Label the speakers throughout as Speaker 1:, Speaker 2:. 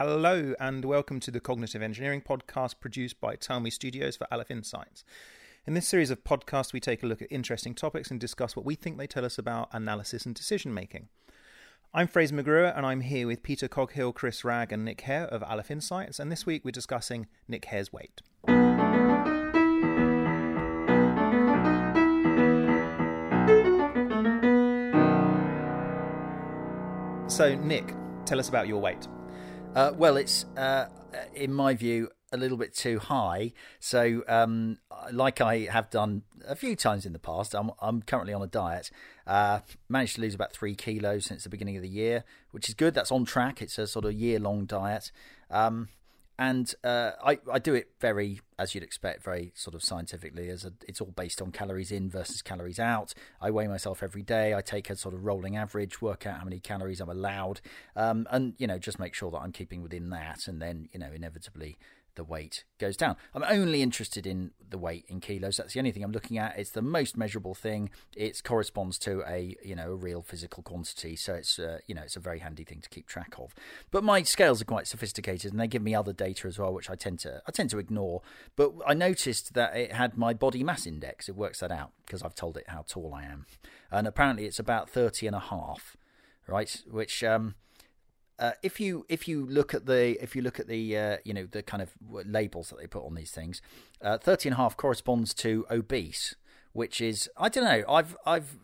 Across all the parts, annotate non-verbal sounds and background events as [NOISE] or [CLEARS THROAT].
Speaker 1: Hello, and welcome to the Cognitive Engineering Podcast produced by Tell Me Studios for Aleph Insights. In this series of podcasts, we take a look at interesting topics and discuss what we think they tell us about analysis and decision making. I'm Fraser McGruer, and I'm here with Peter Coghill, Chris Ragg, and Nick Hare of Aleph Insights, and this week we're discussing Nick Hare's weight. So, Nick, tell us about your weight.
Speaker 2: Uh, well, it's uh, in my view a little bit too high. So, um, like I have done a few times in the past, I'm, I'm currently on a diet. Uh, managed to lose about three kilos since the beginning of the year, which is good. That's on track. It's a sort of year long diet. Um, and uh, I, I do it very, as you'd expect, very sort of scientifically. As a, it's all based on calories in versus calories out. I weigh myself every day. I take a sort of rolling average, work out how many calories I'm allowed, um, and you know just make sure that I'm keeping within that. And then you know inevitably the weight goes down. I'm only interested in the weight in kilos. That's the only thing I'm looking at. It's the most measurable thing. It corresponds to a you know a real physical quantity, so it's uh, you know it's a very handy thing to keep track of. But my scales are quite sophisticated, and they give me other data as well, which I tend to I tend to ignore. But I noticed that it had my body mass index. It works that out because I've told it how tall I am, and apparently it's about 30 and a half, right? Which um, uh, if you if you look at the if you look at the uh, you know the kind of labels that they put on these things, uh, 30 and half corresponds to obese, which is I don't know. I've I've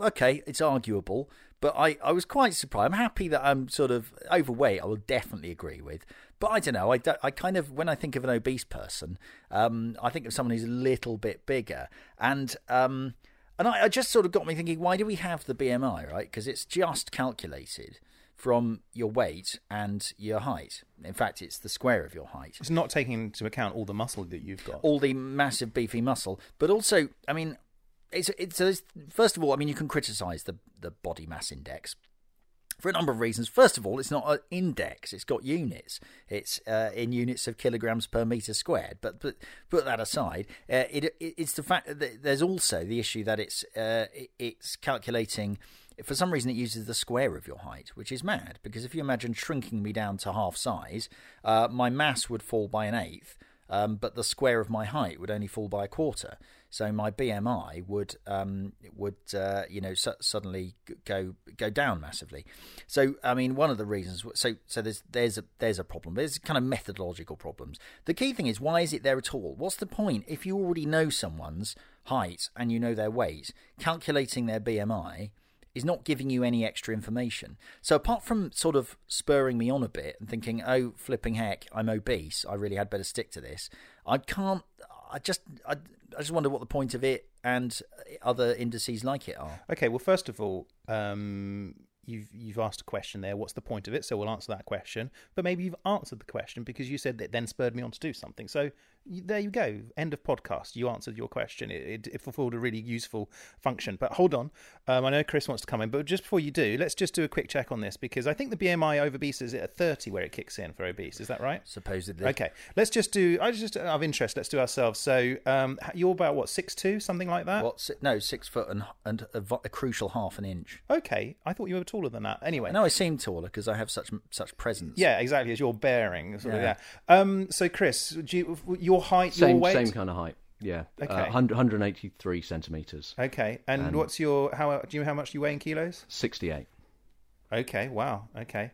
Speaker 2: okay, it's arguable, but I I was quite surprised. I'm happy that I'm sort of overweight. I will definitely agree with, but I don't know. I I kind of when I think of an obese person, um, I think of someone who's a little bit bigger, and um, and I, I just sort of got me thinking, why do we have the BMI, right? Because it's just calculated from your weight and your height. In fact, it's the square of your height.
Speaker 1: It's not taking into account all the muscle that you've got.
Speaker 2: All the massive beefy muscle, but also, I mean, it's it's, first of all, I mean, you can criticize the the body mass index for a number of reasons. First of all, it's not an index; it's got units. It's uh, in units of kilograms per meter squared. But but put that aside, uh, it, it, it's the fact that there's also the issue that it's uh, it, it's calculating for some reason it uses the square of your height, which is mad because if you imagine shrinking me down to half size, uh, my mass would fall by an eighth, um, but the square of my height would only fall by a quarter. So my BMI would um, would uh, you know su- suddenly go go down massively. So I mean one of the reasons so so there's there's a there's a problem. There's kind of methodological problems. The key thing is why is it there at all? What's the point if you already know someone's height and you know their weight? Calculating their BMI is not giving you any extra information. So apart from sort of spurring me on a bit and thinking, oh, flipping heck, I'm obese, I really had better stick to this, I can't, I just, I, I just wonder what the point of it and other indices like it are.
Speaker 1: Okay, well, first of all, um, you've you've asked a question there. What's the point of it? So we'll answer that question. But maybe you've answered the question because you said that then spurred me on to do something. So there you go. End of podcast. You answered your question. It, it, it fulfilled a really useful function. But hold on. Um, I know Chris wants to come in, but just before you do, let's just do a quick check on this because I think the BMI over obese is at 30 where it kicks in for obese. Is that right?
Speaker 2: Supposedly.
Speaker 1: Okay. Let's just do, I just, out of interest, let's do ourselves. So um, you're about, what, six two, something like that?
Speaker 2: What? No, six foot and, and a, a crucial half an inch.
Speaker 1: Okay. I thought you were taller than that. Anyway.
Speaker 2: No, I seem taller because I have such such presence.
Speaker 1: Yeah, exactly. As your bearing. Sort yeah. Of, yeah. Um, so, Chris, you, your height,
Speaker 3: same,
Speaker 1: your weight?
Speaker 3: Same kind of height. Yeah. Uh, okay. Uh, 183 centimeters.
Speaker 1: Okay. And, and, what's your how? Do you know how much you weigh in kilos?
Speaker 3: 68.
Speaker 1: Okay. Wow. Okay.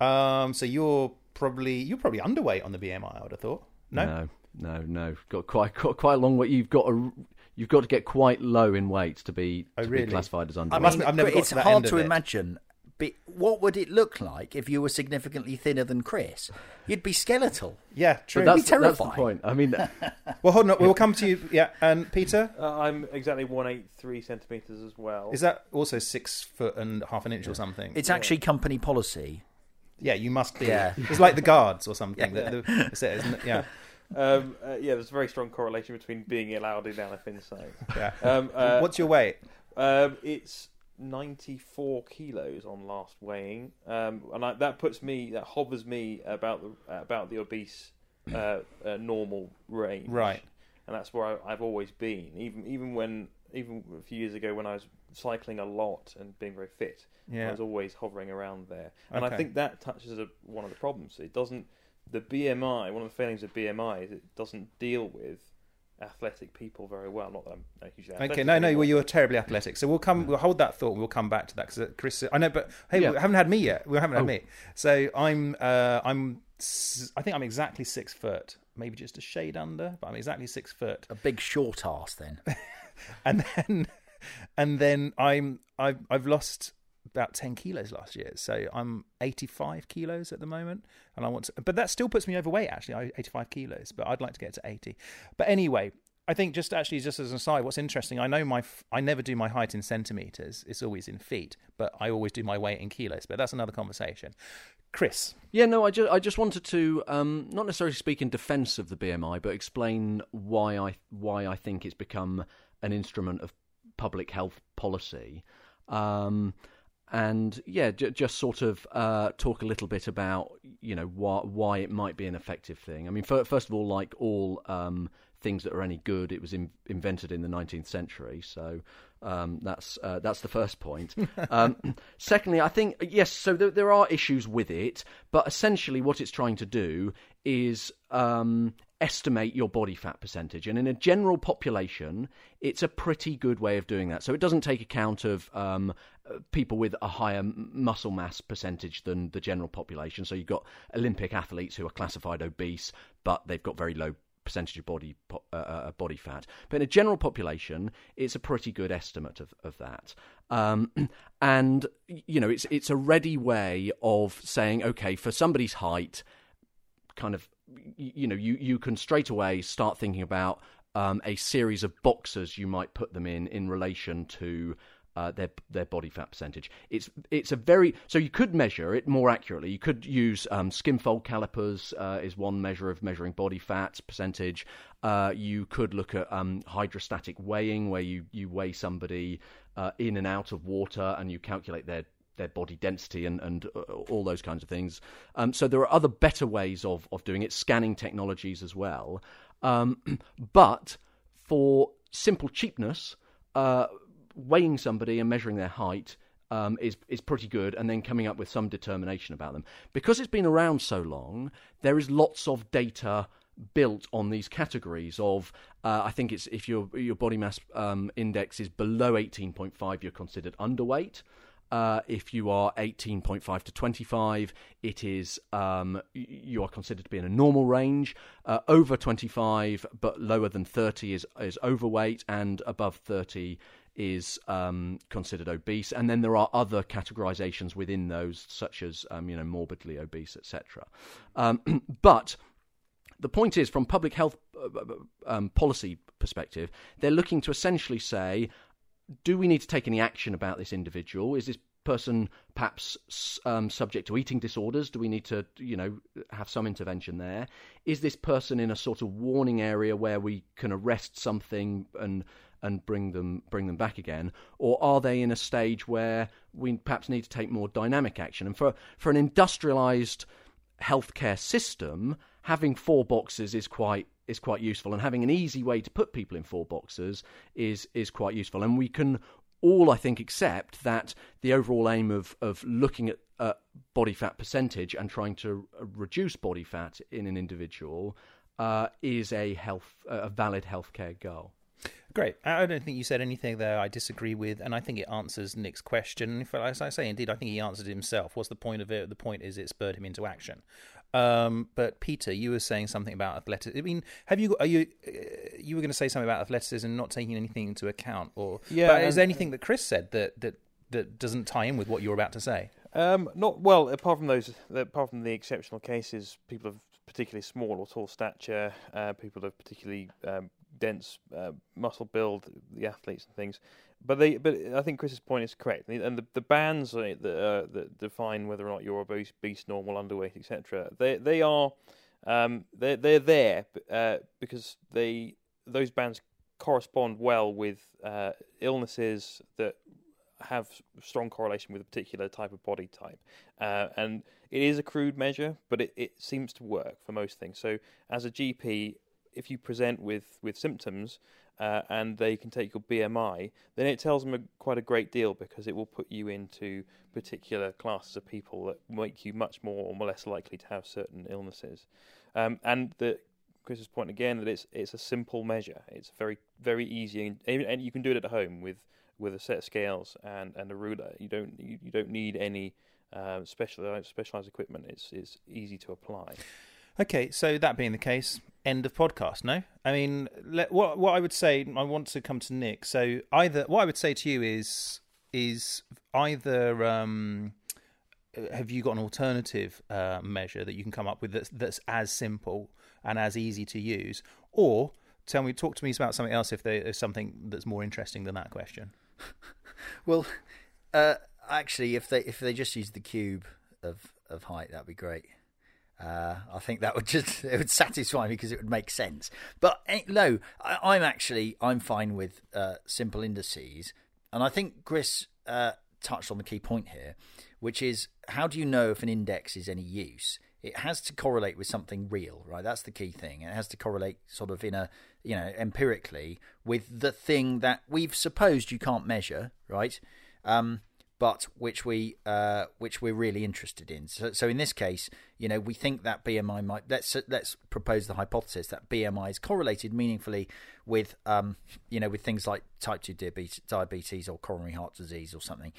Speaker 1: Um. So you're probably you're probably underweight on the BMI. I would have thought. No.
Speaker 3: No. No. No. Got quite got quite a long way. You've got a you've got to get quite low in weight to be,
Speaker 1: oh,
Speaker 3: to
Speaker 1: really?
Speaker 3: be classified as underweight. I
Speaker 1: must, I've never got
Speaker 2: it's
Speaker 1: to
Speaker 2: hard to imagine but what would it look like if you were significantly thinner than Chris? You'd be skeletal.
Speaker 1: Yeah, true.
Speaker 3: But that's,
Speaker 2: It'd be
Speaker 3: that's the point. I mean, [LAUGHS]
Speaker 1: well, hold on. We'll come to you. Yeah, and Peter.
Speaker 4: Uh, I'm exactly one eight three centimeters as well.
Speaker 1: Is that also six foot and half an inch or something?
Speaker 2: It's actually company policy.
Speaker 1: Yeah, you must be. Yeah. It's like the guards or something. [LAUGHS]
Speaker 4: Yeah.
Speaker 1: The, the,
Speaker 4: yeah. Um, uh, yeah, there's a very strong correlation between being allowed in Aleph Insights.
Speaker 1: Yeah. Um, uh, What's your weight?
Speaker 4: Um, it's 94 kilos on last weighing, um, and I, that puts me that hovers me about the about the obese uh, uh, normal range.
Speaker 1: Right.
Speaker 4: And that's where I, have always been. Even even when even a few years ago when I was cycling a lot and being very fit. I was always hovering around there, and I think that touches a, one of the problems. It doesn't. The BMI, one of the failings of BMI, is it doesn't deal with athletic people very well. Not that I'm uh, hugely athletic.
Speaker 1: Okay, no, no, well, you're terribly athletic. So we'll come, we'll hold that thought. We'll come back to that because Chris, I know, but hey,
Speaker 3: Yeah.
Speaker 1: we haven't had me yet. We haven't had
Speaker 3: Oh.
Speaker 1: me. So I'm, uh, I'm, I think I'm exactly six foot, maybe just a shade under, but I'm exactly six foot.
Speaker 2: A big short ass then. [LAUGHS]
Speaker 1: And then, and then I'm, I've, I've lost about 10 kilos last year. So I'm 85 kilos at the moment. And I want to, but that still puts me overweight actually, I 85 kilos, but I'd like to get to 80. But anyway, I think just actually, just as an aside, what's interesting, I know my, I never do my height in centimeters. It's always in feet, but I always do my weight in kilos. But that's another conversation. Chris,
Speaker 3: Yeah, no, I just I just wanted to um, not necessarily speak in defence of the BMI, but explain why I why I think it's become an instrument of public health policy, um, and yeah, j- just sort of uh, talk a little bit about you know why why it might be an effective thing. I mean, fir- first of all, like all um, things that are any good, it was in- invented in the 19th century, so um, that's uh, that's the first point. [LAUGHS] Um, secondly, I think yes, so there, there are issues with it, but essentially what it's trying to do is um, estimate your body fat percentage, and in a general population, it's a pretty good way of doing that. So it doesn't take account of um, people with a higher muscle mass percentage than the general population. So you've got Olympic athletes who are classified obese, but they've got very low percentage of body uh, uh, body fat. But in a general population, it's a pretty good estimate of of that. Um, [CLEARS THROAT] and you know, it's it's a ready way of saying, okay, for somebody's height, kind of, you know, you you can straight away start thinking about um, a series of boxes you might put them in in relation to uh, their their body fat percentage. It's it's a very so you could measure it more accurately. You could use um, skin fold calipers uh, is one measure of measuring body fat percentage. Uh, you could look at um, hydrostatic weighing, where you you weigh somebody uh, in and out of water and you calculate their their body density and, and uh, all those kinds of things. Um, so there are other better ways of, of doing it, scanning technologies as well. Um, [CLEARS THROAT] but for simple cheapness, uh, weighing somebody and measuring their height um, is is pretty good, and then coming up with some determination about them. Because it's been around so long, there is lots of data built on these categories of uh, I think it's if your your body mass um, index is below 18.5 you're considered underweight uh, if you are 18.5 to 25 it is um, you are considered to be in a normal range uh, over 25 but lower than 30 is is overweight and above 30 is um, considered obese, and then there are other categorizations within those, such as um, you know morbidly obese, etc. Um, [CLEARS THROAT] but the point is, from public health uh, um, policy perspective, they're looking to essentially say, do we need to take any action about this individual? Is this person perhaps um, subject to eating disorders? Do we need to, you know, have some intervention there? Is this person in a sort of warning area where we can arrest something and and bring them bring them back again, or are they in a stage where we perhaps need to take more dynamic action? And for for an industrialized healthcare system, having four boxes is quite is quite useful, and having an easy way to put people in four boxes is is quite useful. And we can all, I think, accept that the overall aim of of looking at uh, body fat percentage and trying to reduce body fat in an individual uh, is a health a valid healthcare goal.
Speaker 1: Great. I don't think you said anything there I disagree with, and I think it answers Nick's question. If, as I say, indeed, I think he answered it himself. What's the point of it? The point is it spurred him into action. Um, but Peter, you were saying something about athleticism. I mean, have you? Are you? You were going to say something about athleticism, and not taking anything into account, or
Speaker 4: Yeah,
Speaker 1: But is there anything that Chris said that that that doesn't tie in with what you're about to say?
Speaker 4: Um, not well. Apart from those, apart from the exceptional cases, people of particularly small or tall stature, uh, people of particularly um, dense uh, muscle build, the athletes and things. But they, but I think Chris's point is correct, and the, the bands that uh, that define whether or not you're obese, obese normal, underweight, etc. They they are um, they they're there uh, because they those bands correspond well with uh, illnesses that have strong correlation with a particular type of body type. Uh, and it is a crude measure, but it, it seems to work for most things. So, as a GP, if you present with with symptoms uh, and they can take your BMI, then it tells them a, quite a great deal because it will put you into particular classes of people that make you much more or less likely to have certain illnesses. Um, and the Chris's point again that it's it's a simple measure. It's very very easy, and, and you can do it at home with with a set of scales and, and a ruler. You don't you, you don't need any uh, specialized specialized equipment. It's it's easy to apply.
Speaker 1: Okay, so that being the case, end of podcast. No, I mean, let, what what I would say. I want to come to Nick. So either what I would say to you is is either um, have you got an alternative uh, measure that you can come up with that's, that's as simple and as easy to use, or tell me, talk to me about something else if there is something that's more interesting than that question. [LAUGHS]
Speaker 2: well, uh, actually, if they if they just use the cube of of height, that'd be great. Uh, I think that would [LAUGHS] just it would satisfy me because it would make sense. But eh, no, I, am actually I'm fine with uh, simple indices, and I think Chris uh, touched on the key point here, which is how do you know if an index is any use? It has to correlate with something real, right? That's the key thing. It has to correlate sort of in a you know empirically with the thing that we've supposed you can't measure, right? Um, but which we uh, which we're really interested in. So, so in this case, you know, we think that BMI might let's let's propose the hypothesis that BMI is correlated meaningfully with um, you know with things like type two diabetes, diabetes or coronary heart disease or something,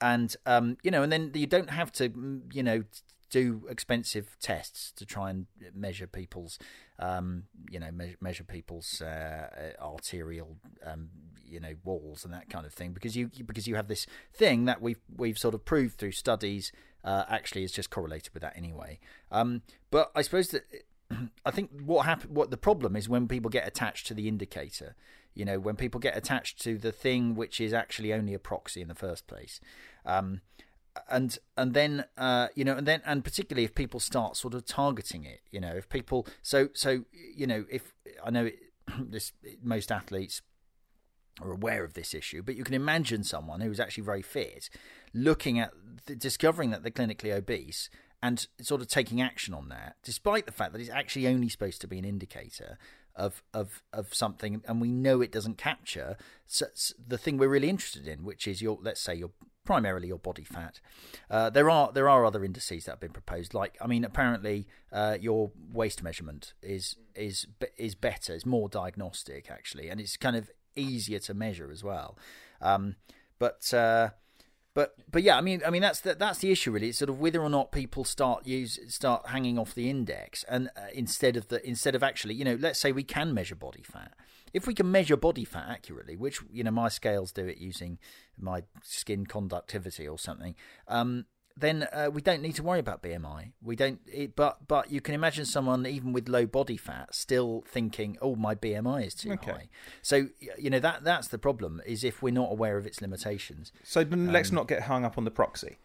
Speaker 2: and um, you know, and then you don't have to mm, you know do expensive tests to try and measure people's, um, you know, me- measure people's uh, arterial, um, you know, walls and that kind of thing, because you because you have this thing that we've we've sort of proved through studies uh, actually is just correlated with that anyway. Um, but I suppose that [CLEARS THROAT] I think what happen, what the problem is when people get attached to the indicator. You know, when people get attached to the thing which is actually only a proxy in the first place. Um, and and then uh, you know and then and particularly if people start sort of targeting it you know if people so so you know if i know it, [CLEARS THROAT] this most athletes are aware of this issue but you can imagine someone who's actually very fit looking at discovering that they're clinically obese and sort of taking action on that despite the fact that it's actually only supposed to be an indicator of of of something. And we know it doesn't capture the thing we're really interested in which is your let's say your primarily your body fat. Uh, there are there are other indices that have been proposed. Like I mean, apparently uh, your waist measurement is is is better. It's more diagnostic actually, and it's kind of easier to measure as well. Um, but uh, but but yeah, I mean I mean that's the, that's the issue really. It's sort of whether or not people start use start hanging off the index and uh, instead of the instead of actually you know let's say we can measure body fat if we can measure body fat accurately, which you know my scales do it using my skin conductivity or something, um, then uh, we don't need to worry about BMI. We don't, it, but but you can imagine someone even with low body fat still thinking, "Oh, my BMI is too okay. high." So you know that that's the problem is if we're not aware of its limitations.
Speaker 1: So um, let's not get hung up on the proxy.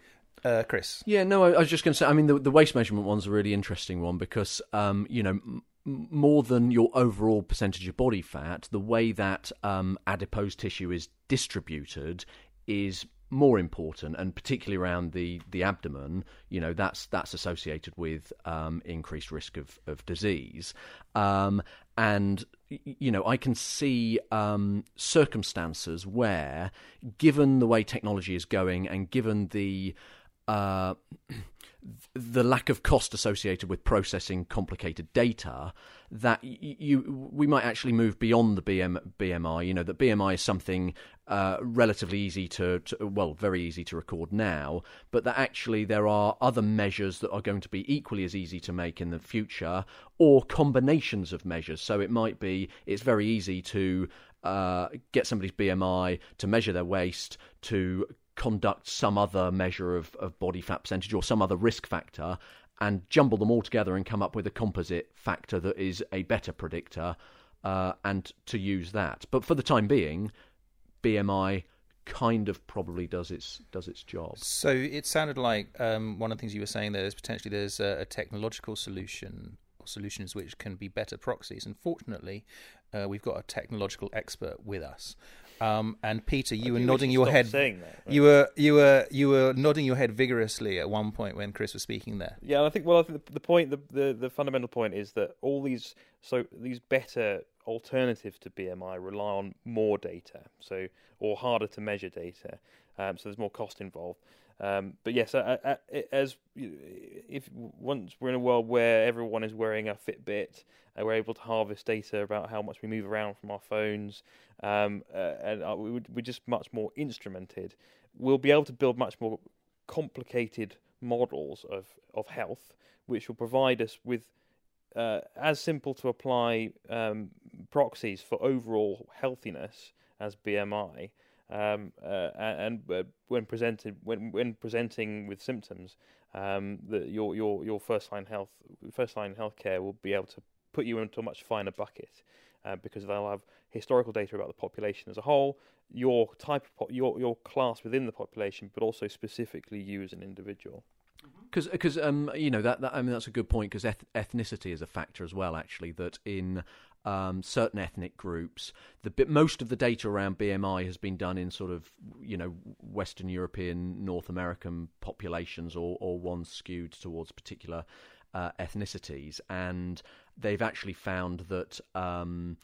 Speaker 1: Uh, Chris.
Speaker 3: Yeah, no, I, I was just going to say. I mean, the, the waist measurement one's a really interesting one because, um, you know, more than your overall percentage of body fat, the way that um, adipose tissue is distributed is more important, and particularly around the, the abdomen, you know, that's that's associated with um, increased risk of of disease. Um, and you know, I can see um, circumstances where, given the way technology is going, and given the uh, the lack of cost associated with processing complicated data that you we might actually move beyond the BM, BMI. You know that BMI is something uh, relatively easy to, to, well, very easy to record now, but that actually there are other measures that are going to be equally as easy to make in the future, or combinations of measures. So it might be it's very easy to uh, get somebody's BMI to measure their waist to conduct some other measure of, of body fat percentage or some other risk factor and jumble them all together and come up with a composite factor that is a better predictor uh, and to use that. But for the time being, BMI kind of probably does its does its job.
Speaker 1: So it sounded like um, one of the things you were saying there is potentially there's a, a technological solution or solutions which can be better proxies. And fortunately, uh, we've got a technological expert with us. Um, and Peter, you
Speaker 4: I
Speaker 1: were nodding your head.
Speaker 4: saying that, right?
Speaker 1: You were you were you were nodding your head vigorously at one point when Chris was speaking there.
Speaker 4: Yeah, and I think well, I think the, the point, the, the the fundamental point is that all these so these better alternatives to BMI rely on more data, so or harder to measure data. Um, so there's more cost involved. Um, but yes, uh, uh, as if once we're in a world where everyone is wearing a Fitbit, uh, we're able to harvest data about how much we move around from our phones, um, uh, and uh, we, we're just much more instrumented. We'll be able to build much more complicated models of, of health, which will provide us with uh, as simple to apply um, proxies for overall healthiness as BMI. Um, uh, and uh, when presented, when when presenting with symptoms, um, that your your your first line health first line healthcare will be able to put you into a much finer bucket uh, because they'll have historical data about the population as a whole, your type of po- your your class within the population, but also specifically you as an individual.
Speaker 3: Because, because um, you know that, that I mean that's a good point because eth- ethnicity is a factor as well. Actually, that in um, certain ethnic groups, the most of the data around BMI has been done in sort of you know Western European, North American populations, or or ones skewed towards particular uh, ethnicities, and they've actually found that. Um,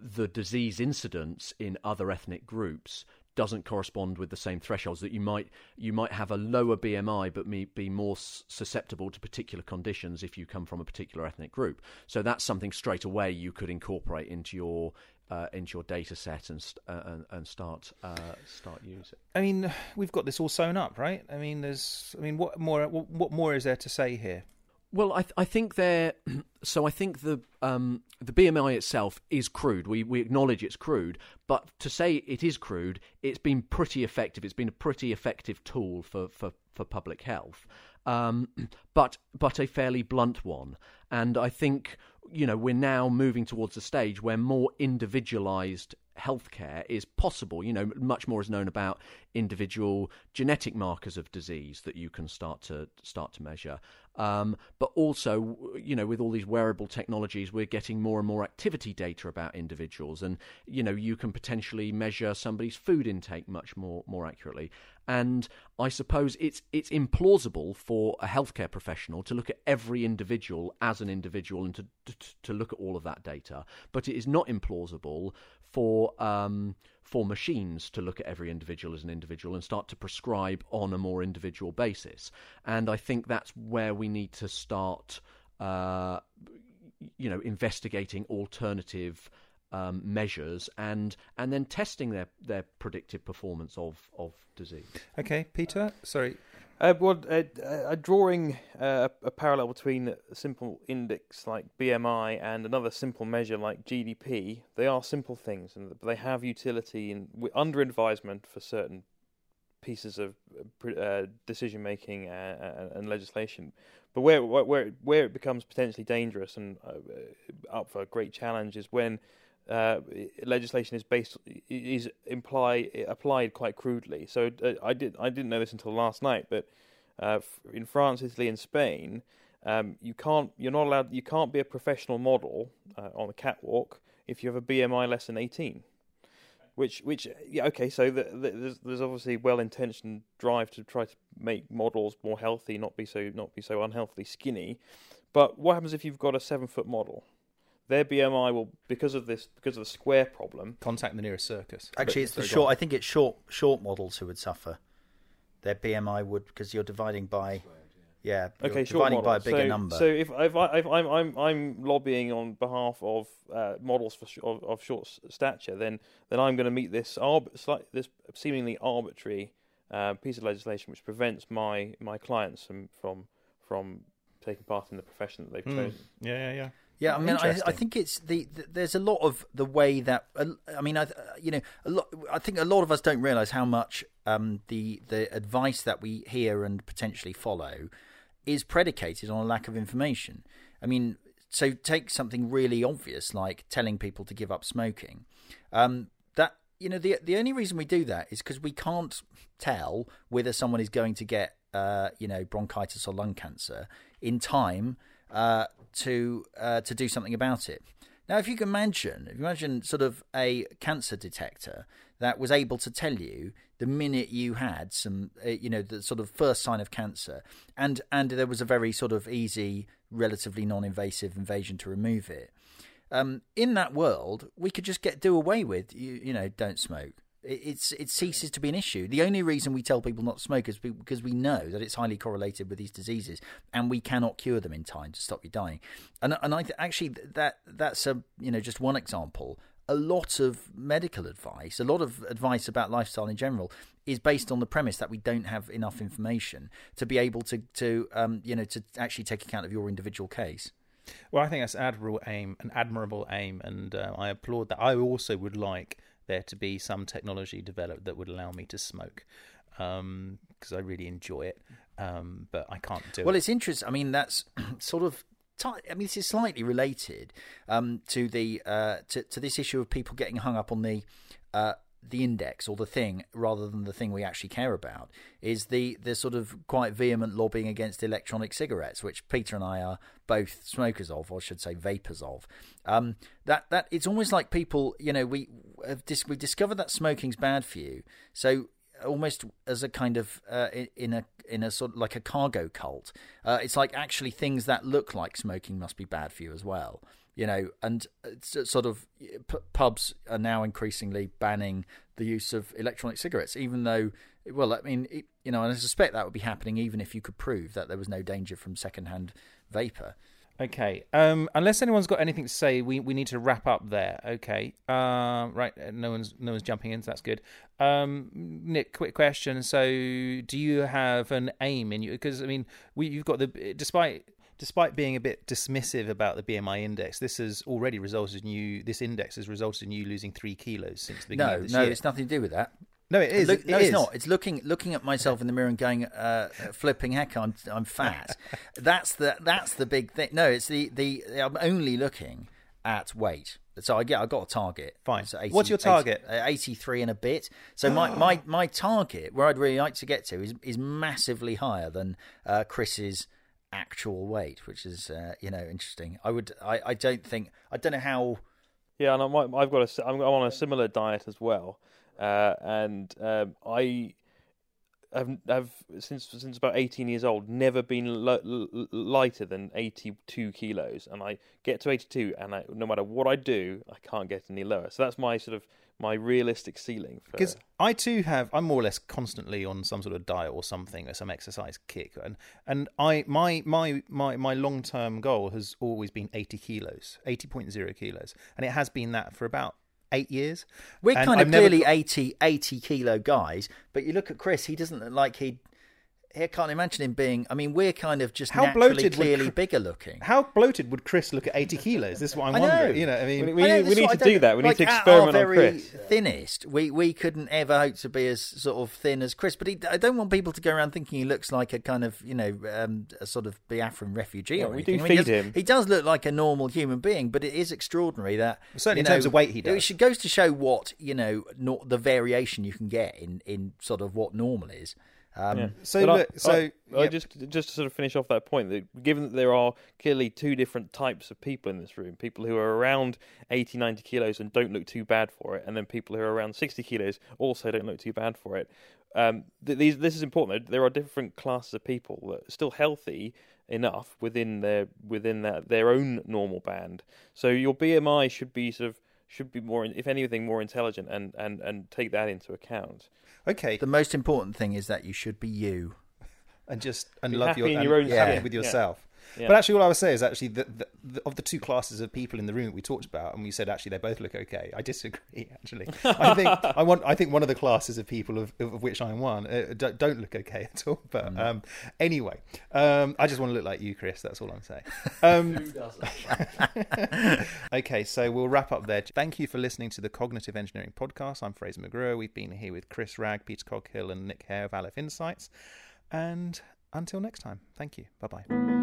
Speaker 3: the disease incidence in other ethnic groups doesn't correspond with the same thresholds that you might you might have a lower BMI but may be more susceptible to particular conditions if you come from a particular ethnic group. So that's something straight away you could incorporate into your uh, into your data set and uh, and, and start uh, start using.
Speaker 1: I mean, we've got this all sewn up, right? I mean, there's, I mean, what more, what, what more is there to say here?
Speaker 3: Well, I, th- I think there. [CLEARS THROAT] So I think the um, the BMI itself is crude. We we acknowledge it's crude, but to say it is crude, it's been pretty effective. It's been a pretty effective tool for for, for public health, um, [CLEARS THROAT] but but a fairly blunt one. And I think you know we're now moving towards a stage where more individualized healthcare is possible. You know, much more is known about individual genetic markers of disease that you can start to start to measure. Um, but also, you know, with all these wearable technologies, we're getting more and more activity data about individuals, and you know, you can potentially measure somebody's food intake much more more accurately. And I suppose it's it's implausible for a healthcare professional to look at every individual as an individual and to to, to look at all of that data. But it is not implausible for um, for machines to look at every individual as an individual and start to prescribe on a more individual basis. And I think that's where we need to start, uh, you know, investigating alternative. Um, measures and and then testing their, their predictive performance of, of disease.
Speaker 1: Okay, Peter. Sorry,
Speaker 4: Uh, well, uh, uh, drawing uh, a parallel between a simple index like BMI and another simple measure like GDP, they are simple things, and they have utility in under advisement for certain pieces of uh, decision making and, and, legislation. But where where where it becomes potentially dangerous and uh, up for a great challenge is when uh, legislation is based is imply applied quite crudely. So uh, I did I didn't know this until last night, but uh, in France, Italy, and Spain, um, you can't you're not allowed you can't be a professional model uh, on the catwalk if you have a BMI less than 18. Which which yeah okay so the, the, there's there's obviously well intentioned drive to try to make models more healthy, not be so not be so unhealthily skinny. But what happens if you've got a seven foot model? Their BMI will because of this because of the square problem.
Speaker 1: Contact the nearest circus.
Speaker 2: Actually, it's the short. I think it's short short models who would suffer. Their BMI would because you're dividing by. Yeah.
Speaker 4: Okay.
Speaker 2: Dividing
Speaker 4: short
Speaker 2: by a bigger
Speaker 4: so,
Speaker 2: number.
Speaker 4: So if, if, I, if I'm, I'm I'm lobbying on behalf of uh, models for sh- of, of, short stature, then then I'm going to meet this arb- this seemingly arbitrary uh, piece of legislation which prevents my my clients from from from taking part in the profession that they've
Speaker 1: mm.
Speaker 4: chosen.
Speaker 1: Yeah, yeah, yeah.
Speaker 2: Yeah, I mean, I, I, think it's the, the, there's a lot of the way that I mean, I you know, a lot. I think a lot of us don't realise how much um, the the advice that we hear and potentially follow is predicated on a lack of information. I mean, so take something really obvious like telling people to give up smoking. Um, that you know, the the only reason we do that is because we can't tell whether someone is going to get uh, you know bronchitis or lung cancer in time uh, to uh, to do something about it. Now, if you can imagine, if you imagine sort of a cancer detector that was able to tell you the minute you had some, uh, you know, the sort of first sign of cancer, and and there was a very sort of easy, relatively non-invasive invasion to remove it. Um, in that world, we could just get do away with you, you know, don't smoke. It, it's it ceases to be an issue. The only reason we tell people not to smoke is because we know that it's highly correlated with these diseases, and we cannot cure them in time to stop you dying. And and I th- actually that that's a you know just one example a lot of medical advice, a lot of advice about lifestyle in general, is based on the premise that we don't have enough information to be able to, to um, you know, to actually take account of your individual case.
Speaker 1: Well, I think that's an admirable aim, an admirable aim, and uh, I applaud that. I also would like there to be some technology developed that would allow me to smoke because um, I really enjoy it, um, but I can't do
Speaker 2: well, it.
Speaker 1: Well,
Speaker 2: it's interesting. I mean, that's [CLEARS THROAT] sort of I mean, this is slightly related um, to the uh, to, to this issue of people getting hung up on the uh, the index or the thing rather than the thing we actually care about. Is the the sort of quite vehement lobbying against electronic cigarettes, which Peter and I are both smokers of, or should say, vapors of. Um, that that it's almost like people, you know, we have dis- we discovered that smoking's bad for you, so almost as a kind of uh, in a in a sort of like a cargo cult. Uh, it's like actually things that look like smoking must be bad for you as well. You know, and sort of pubs are now increasingly banning the use of electronic cigarettes, even though, well, I mean, it, you know, and I suspect that would be happening even if you could prove that there was no danger from secondhand vapor.
Speaker 1: Okay. Um, unless anyone's got anything to say, we, we need to wrap up there. Okay. Uh, right. No one's no one's jumping in. So that's good. Um, Nick, quick question. So, do you have an aim in you? Because I mean, we you've got the despite despite being a bit dismissive about the BMI index, this has already resulted in you. This index has resulted in you losing three kilos since the beginning
Speaker 2: no,
Speaker 1: of this
Speaker 2: no,
Speaker 1: year.
Speaker 2: it's nothing to do with that.
Speaker 1: No, it is.
Speaker 2: Look,
Speaker 1: it
Speaker 2: no,
Speaker 1: is.
Speaker 2: it's not. It's looking looking at myself in the mirror and going, uh, "Flipping heck, I'm I'm fat." [LAUGHS] that's the that's the big thing. No, it's the the I'm only looking at weight. So I get I got a target.
Speaker 1: Fine.
Speaker 2: So 80,
Speaker 1: What's your target?
Speaker 2: 80, uh, 83 and a bit. So my, [GASPS] my, my target, where I'd really like to get to, is is massively higher than uh, Chris's actual weight, which is uh, you know interesting. I would I, I don't think I don't know how.
Speaker 4: Yeah, and I'm, I've got a, I'm on a similar diet as well uh, and um, I have, have since since about 18 years old never been lighter than 82 kilos, and I get to 82, and I, no matter what I do, I can't get any lower. So that's my sort of my realistic ceiling.
Speaker 1: Because I too have, I'm more or less constantly on some sort of diet or something, or some exercise kick, and and I my my my my long term goal has always been 80 kilos, 80.0 kilos, and it has been that for about eight years.
Speaker 2: We're
Speaker 1: and
Speaker 2: kind of
Speaker 1: I've
Speaker 2: clearly
Speaker 1: got-
Speaker 2: 80, 80 kilo guys, but you look at Chris, he doesn't look like he'd. I can't imagine him being. I mean, we're kind of just
Speaker 1: How
Speaker 2: naturally,
Speaker 1: bloated would
Speaker 2: clearly
Speaker 1: Chris-
Speaker 2: bigger looking.
Speaker 1: How bloated would Chris look at 80 kilos? This is what I'm
Speaker 2: I know.
Speaker 1: wondering. You know, I mean,
Speaker 4: We- we
Speaker 2: I know,
Speaker 4: need- need to do that. We need
Speaker 2: like,
Speaker 4: to
Speaker 2: at
Speaker 4: experiment
Speaker 2: our
Speaker 4: on
Speaker 2: very
Speaker 4: Chris.
Speaker 2: Thinnest, we we couldn't ever hope to be as sort of thin as Chris. But he, I don't want people to go around thinking he looks like a kind of you know um, a sort of Biafran refugee
Speaker 4: Yeah,
Speaker 2: or
Speaker 4: we do.
Speaker 2: I mean, he
Speaker 4: feed
Speaker 2: does-
Speaker 4: him.
Speaker 2: He does look like a normal human being, but it is extraordinary that
Speaker 1: Certainly in
Speaker 2: know,
Speaker 1: terms of weight he does.
Speaker 2: It goes to show what you know, not the variation you can get in in sort of what normal is. Um,
Speaker 4: Yeah.
Speaker 1: So
Speaker 4: But I-
Speaker 1: so-
Speaker 4: I, I just just to sort of finish off that point, that given that there are clearly two different types of people in this room, people who are around 80, 90 kilos and don't look too bad for it, and then people who are around 60 kilos also don't look too bad for it. Um, th- these this is important. There are different classes of people that are still healthy enough within their within that their own normal band. So your BMI should be sort of should be more, if anything, more intelligent and, and, and take that into account.
Speaker 1: okay,
Speaker 2: the most important thing is that you should be you. [LAUGHS]
Speaker 1: and just and
Speaker 4: Be
Speaker 1: love
Speaker 4: happy
Speaker 1: your,
Speaker 4: in
Speaker 1: and
Speaker 4: your own
Speaker 1: happy
Speaker 2: skin.
Speaker 1: with
Speaker 4: Yeah.
Speaker 1: yourself.
Speaker 4: Yeah.
Speaker 1: But actually, all I would say is actually that the, the, of the two classes of people in the room that we talked about, and we said actually they both look okay. I disagree. [LAUGHS] Actually, I think I want. I think one of the classes of people of, of which I'm one uh, don't, don't look okay [LAUGHS] at all. But um, anyway, um, I just want to look like you, Chris. That's all I'm saying. Um, [LAUGHS] okay, so we'll wrap up there. Thank you for listening to the Cognitive Engineering Podcast. I'm Fraser McGruer. We've been here with Chris Ragg, Peter Coghill, and Nick Hare of Aleph Insights. And until next time, thank you. Bye bye.